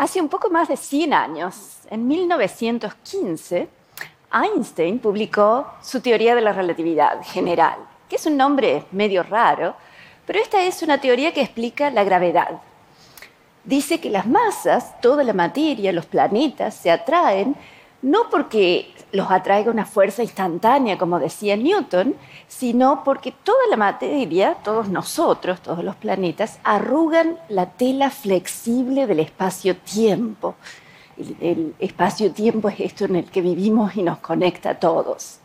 Hace un poco más de 100 años, en 1915, Einstein publicó su teoría de la relatividad general, que es un nombre medio raro, pero esta es una teoría que explica la gravedad. Dice que las masas, toda la materia, los planetas, se atraen no porque los atraiga una fuerza instantánea, como decía Newton, sino porque toda la materia, todos nosotros, todos los planetas, arrugan la tela flexible del espacio-tiempo. El, espacio-tiempo es esto en el que vivimos y nos conecta a todos.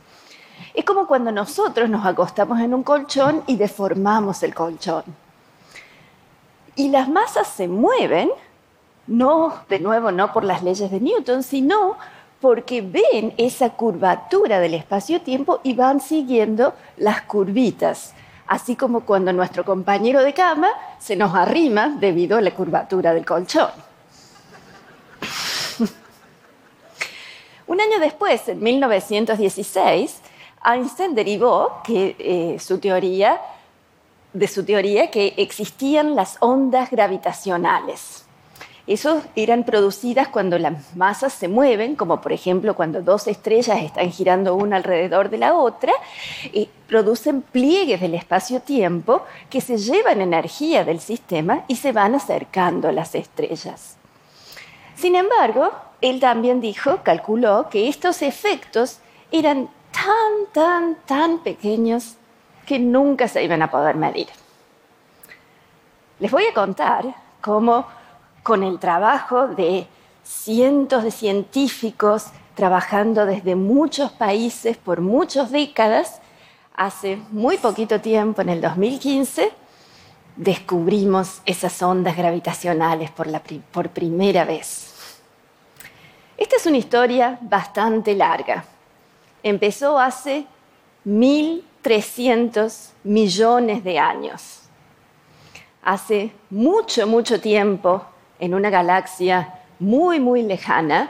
Es como cuando nosotros nos acostamos en un colchón y deformamos el colchón. Y las masas se mueven, no, de nuevo, no por las leyes de Newton, sino porque ven esa curvatura del espacio-tiempo y van siguiendo las curvitas, así como cuando nuestro compañero de cama se nos arrima debido a la curvatura del colchón. Un año después, en 1916, Einstein derivó que, eh, su teoría, de su teoría que existían las ondas gravitacionales. Esas eran producidas cuando las masas se mueven, como por ejemplo cuando dos estrellas están girando una alrededor de la otra, y producen pliegues del espacio-tiempo que se llevan energía del sistema y se van acercando a las estrellas. Sin embargo, él también dijo, calculó, que estos efectos eran tan, tan, tan pequeños que nunca se iban a poder medir. Les voy a contar cómo con el trabajo de cientos de científicos trabajando desde muchos países por muchas décadas, hace muy poquito tiempo, en el 2015, descubrimos esas ondas gravitacionales por, por primera vez. Esta es una historia bastante larga. Empezó hace 1.300 millones de años. Hace mucho, mucho tiempo en una galaxia muy, muy lejana,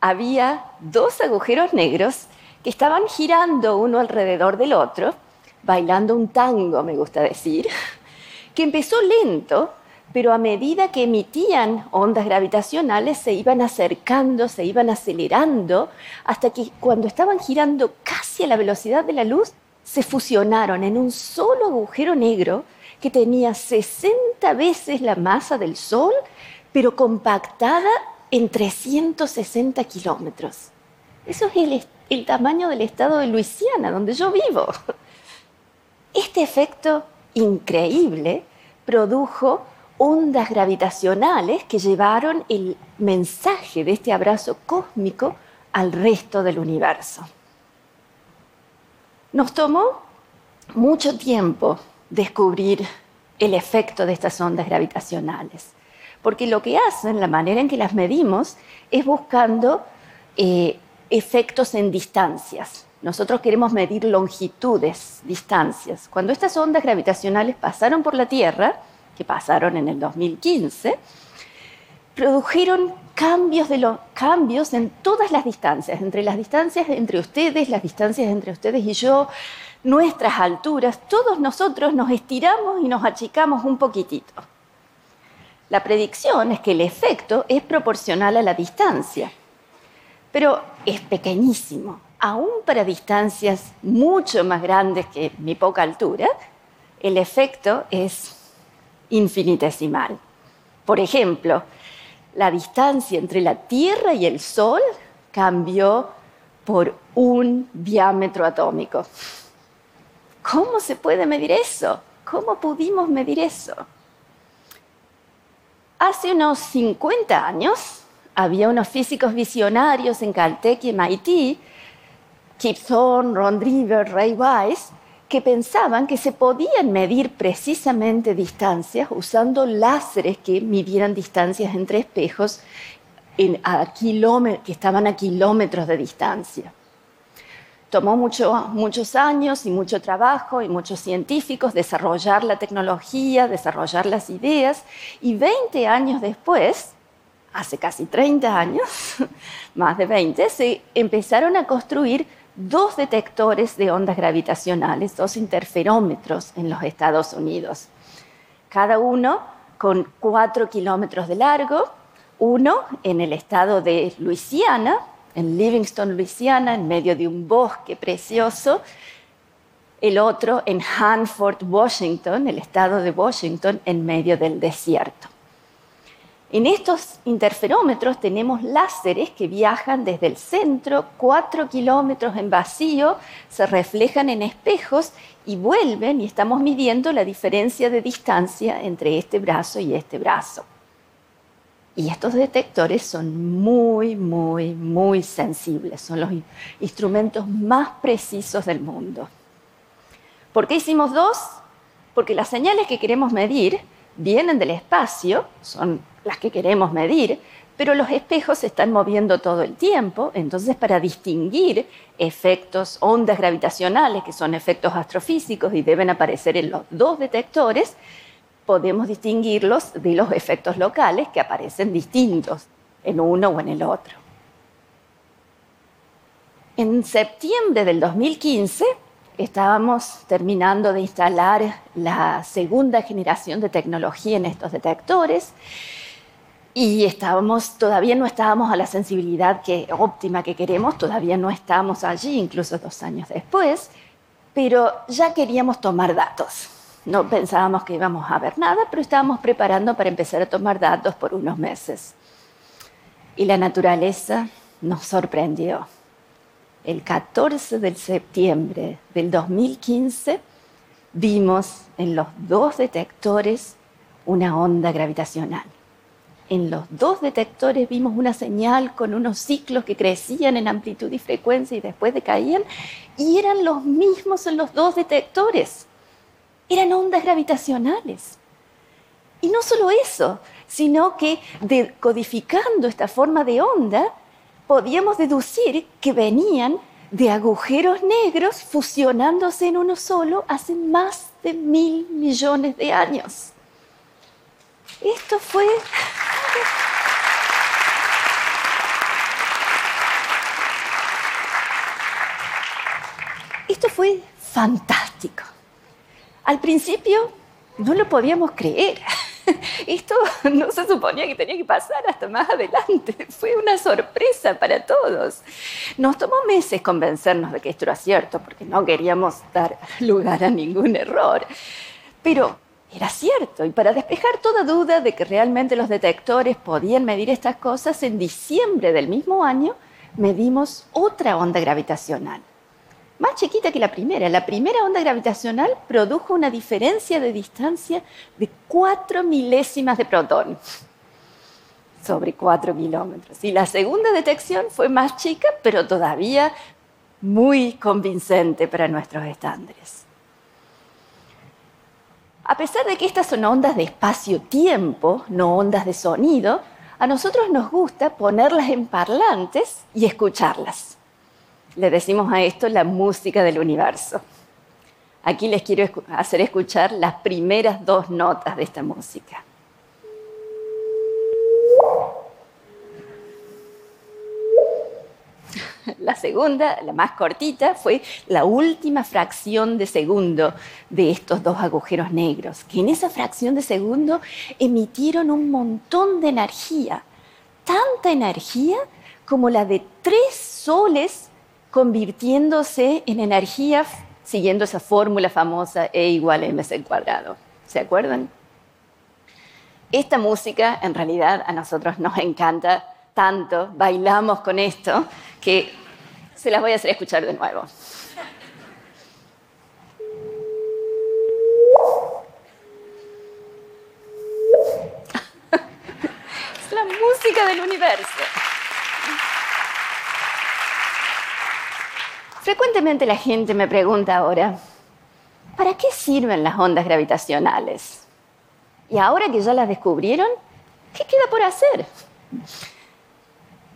había dos agujeros negros que estaban girando uno alrededor del otro, bailando un tango, me gusta decir, que empezó lento, pero a medida que emitían ondas gravitacionales se iban acercando, se iban acelerando, hasta que cuando estaban girando casi a la velocidad de la luz, se fusionaron en un solo agujero negro que tenía 60 veces la masa del Sol, pero compactada en 360 kilómetros. Eso es el, tamaño del estado de Luisiana, donde yo vivo. Este efecto increíble produjo ondas gravitacionales que llevaron el mensaje de este abrazo cósmico al resto del universo. Nos tomó mucho tiempo descubrir el efecto de estas ondas gravitacionales. Porque lo que hacen, la manera en que las medimos, es buscando eh, efectos en distancias. Nosotros queremos medir longitudes, distancias. Cuando estas ondas gravitacionales pasaron por la Tierra, que pasaron en el 2015, produjeron cambios, cambios en todas las distancias, entre las distancias entre ustedes, las distancias entre ustedes y yo, nuestras alturas, todos nosotros nos estiramos y nos achicamos un poquitito. La predicción es que el efecto es proporcional a la distancia, pero es pequeñísimo. Aún para distancias mucho más grandes que mi poca altura, el efecto es infinitesimal. Por ejemplo, la distancia entre la Tierra y el Sol cambió por un diámetro atómico. ¿Cómo se puede medir eso? ¿Cómo pudimos medir eso? Hace unos 50 años había unos físicos visionarios en Caltech y MIT, Kip Thorne, Ron Driver, Ray Weiss, que pensaban que se podían medir precisamente distancias usando láseres que midieran distancias entre espejos que estaban a kilómetros de distancia. Tomó muchos años y mucho trabajo y muchos científicos desarrollar la tecnología, desarrollar las ideas y 20 años después, hace casi 30 años, más de 20, se empezaron a construir dos detectores de ondas gravitacionales, dos interferómetros en los Estados Unidos. Cada uno con cuatro kilómetros de largo, uno en el estado de Luisiana, en Livingston, Luisiana, en medio de un bosque precioso, el otro en Hanford, Washington, el estado de Washington, en medio del desierto. En estos interferómetros tenemos láseres que viajan desde el centro, cuatro kilómetros en vacío, se reflejan en espejos y vuelven y estamos midiendo la diferencia de distancia entre este brazo y este brazo. Y estos detectores son muy, muy, muy sensibles, son los instrumentos más precisos del mundo. ¿Por qué hicimos dos? Porque las señales que queremos medir vienen del espacio, son las que queremos medir, pero los espejos se están moviendo todo el tiempo, entonces para distinguir efectos, ondas gravitacionales, que son efectos astrofísicos y deben aparecer en los dos detectores, podemos distinguirlos de los efectos locales que aparecen distintos en uno o en el otro. En septiembre del 2015 estábamos terminando de instalar la segunda generación de tecnología en estos detectores y todavía no estábamos a la sensibilidad que, óptima que queremos, todavía no estábamos allí, incluso dos años después, pero ya queríamos tomar datos. No pensábamos que íbamos a ver nada, pero estábamos preparando para empezar a tomar datos por unos meses. Y la naturaleza nos sorprendió el 14 de septiembre del 2015, vimos en los dos detectores una onda gravitacional. En los dos detectores vimos una señal con unos ciclos que crecían en amplitud y frecuencia y después decaían, y eran los mismos en los dos detectores. Eran ondas gravitacionales. Y no solo eso, sino que decodificando esta forma de onda, podíamos deducir que venían de agujeros negros fusionándose en uno solo hace más de mil millones de años. Esto fue... Esto fue fantástico. Al principio no lo podíamos creer. Esto no se suponía que tenía que pasar hasta más adelante. Fue una sorpresa para todos. Nos tomó meses convencernos de que esto era cierto, porque no queríamos dar lugar a ningún error. Pero era cierto, y para despejar toda duda de que realmente los detectores podían medir estas cosas, en diciembre del mismo año medimos otra onda gravitacional más chiquita que la primera. La primera onda gravitacional produjo una diferencia de distancia de cuatro milésimas de protón sobre cuatro kilómetros. Y la segunda detección fue más chica, pero todavía muy convincente para nuestros estándares. A pesar de que estas son ondas de espacio-tiempo, no ondas de sonido, a nosotros nos gusta ponerlas en parlantes y escucharlas. Le decimos a esto la música del universo. Aquí les quiero hacer escuchar las primeras dos notas de esta música. La segunda, la más cortita, fue la última fracción de segundo de estos dos agujeros negros, que en esa fracción de segundo emitieron un montón de energía, tanta energía como la de tres soles convirtiéndose en energía siguiendo esa fórmula famosa E igual a mc cuadrado. ¿Se acuerdan? Esta música en realidad a nosotros nos encanta tanto, bailamos con esto, que se las voy a hacer escuchar de nuevo. es la música del universo. Frecuentemente la gente me pregunta ahora, ¿para qué sirven las ondas gravitacionales? Y ahora que ya las descubrieron, ¿qué queda por hacer?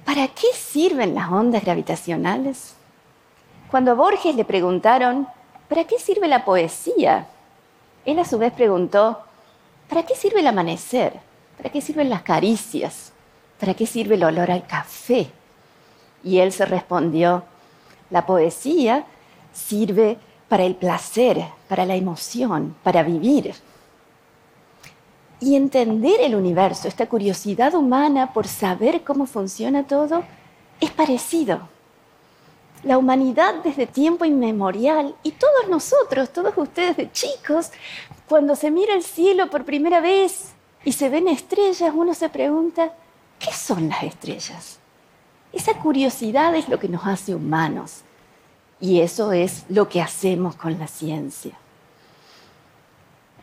¿Para qué sirven las ondas gravitacionales? Cuando a Borges le preguntaron, ¿para qué sirve la poesía? Él a su vez preguntó, ¿para qué sirve el amanecer? ¿Para qué sirven las caricias? ¿Para qué sirve el olor al café? Y él se respondió, la poesía sirve para el placer, para la emoción, para vivir. y entender el universo, esta curiosidad humana por saber cómo funciona todo, es parecido. La humanidad desde tiempo inmemorial y todos nosotros, todos ustedes de chicos, cuando se mira el cielo por primera vez y se ven estrellas, uno se pregunta, ¿qué son las estrellas? Esa curiosidad es lo que nos hace humanos y eso es lo que hacemos con la ciencia.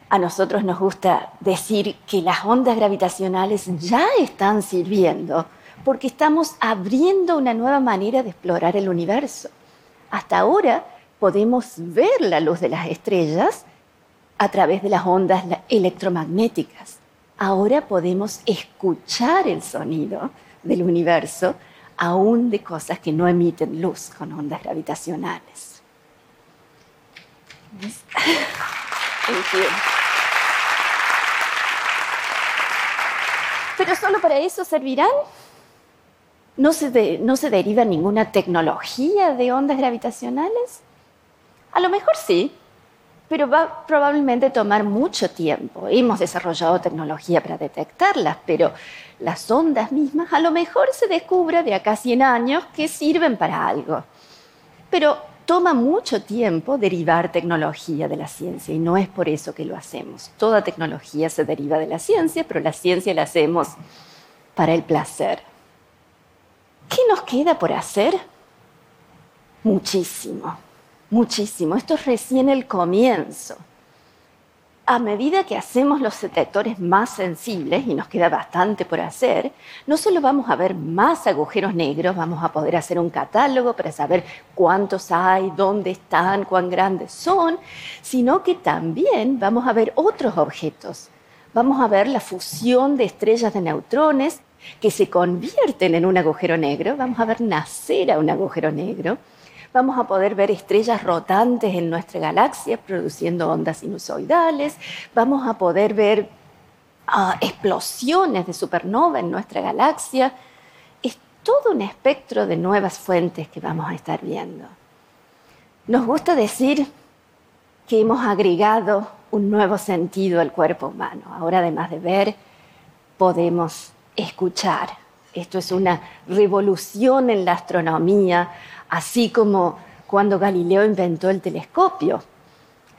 A nosotros nos gusta decir que las ondas gravitacionales ya están sirviendo porque estamos abriendo una nueva manera de explorar el universo. Hasta ahora podemos ver la luz de las estrellas a través de las ondas electromagnéticas. Ahora podemos escuchar el sonido del universo aún de cosas que no emiten luz con ondas gravitacionales. Pero solo para eso servirán. ¿No se, ¿No se deriva ninguna tecnología de ondas gravitacionales? A lo mejor sí, pero va probablemente tomar mucho tiempo. Hemos desarrollado tecnología para detectarlas, pero las ondas mismas a lo mejor se descubra de acá a 100 años que sirven para algo. Pero toma mucho tiempo derivar tecnología de la ciencia y no es por eso que lo hacemos. Toda tecnología se deriva de la ciencia, pero la ciencia la hacemos para el placer. ¿Qué nos queda por hacer? Muchísimo muchísimo. Esto es recién el comienzo. A medida que hacemos los detectores más sensibles, y nos queda bastante por hacer, no solo vamos a ver más agujeros negros, vamos a poder hacer un catálogo para saber cuántos hay, dónde están, cuán grandes son, sino que también vamos a ver otros objetos. Vamos a ver la fusión de estrellas de neutrones que se convierten en un agujero negro, vamos a ver nacer a un agujero negro vamos a poder ver estrellas rotantes en nuestra galaxia produciendo ondas sinusoidales, vamos a poder ver ah, explosiones de supernova en nuestra galaxia. Es todo un espectro de nuevas fuentes que vamos a estar viendo. Nos gusta decir que hemos agregado un nuevo sentido al cuerpo humano. Ahora, además de ver, podemos escuchar. Esto es una revolución en la astronomía, así como cuando Galileo inventó el telescopio,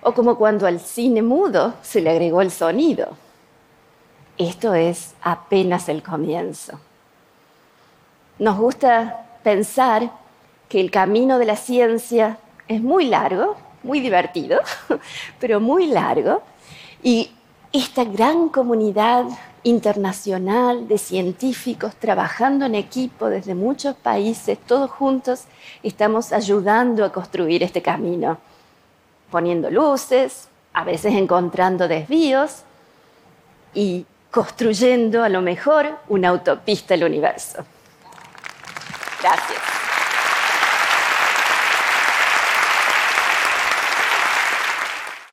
o como cuando al cine mudo se le agregó el sonido. Esto es apenas el comienzo. Nos gusta pensar que el camino de la ciencia es muy largo, muy divertido, pero muy largo, y esta gran comunidad internacional de científicos trabajando en equipo desde muchos países, todos juntos estamos ayudando a construir este camino, poniendo luces, a veces encontrando desvíos y construyendo a lo mejor una autopista al universo. Gracias.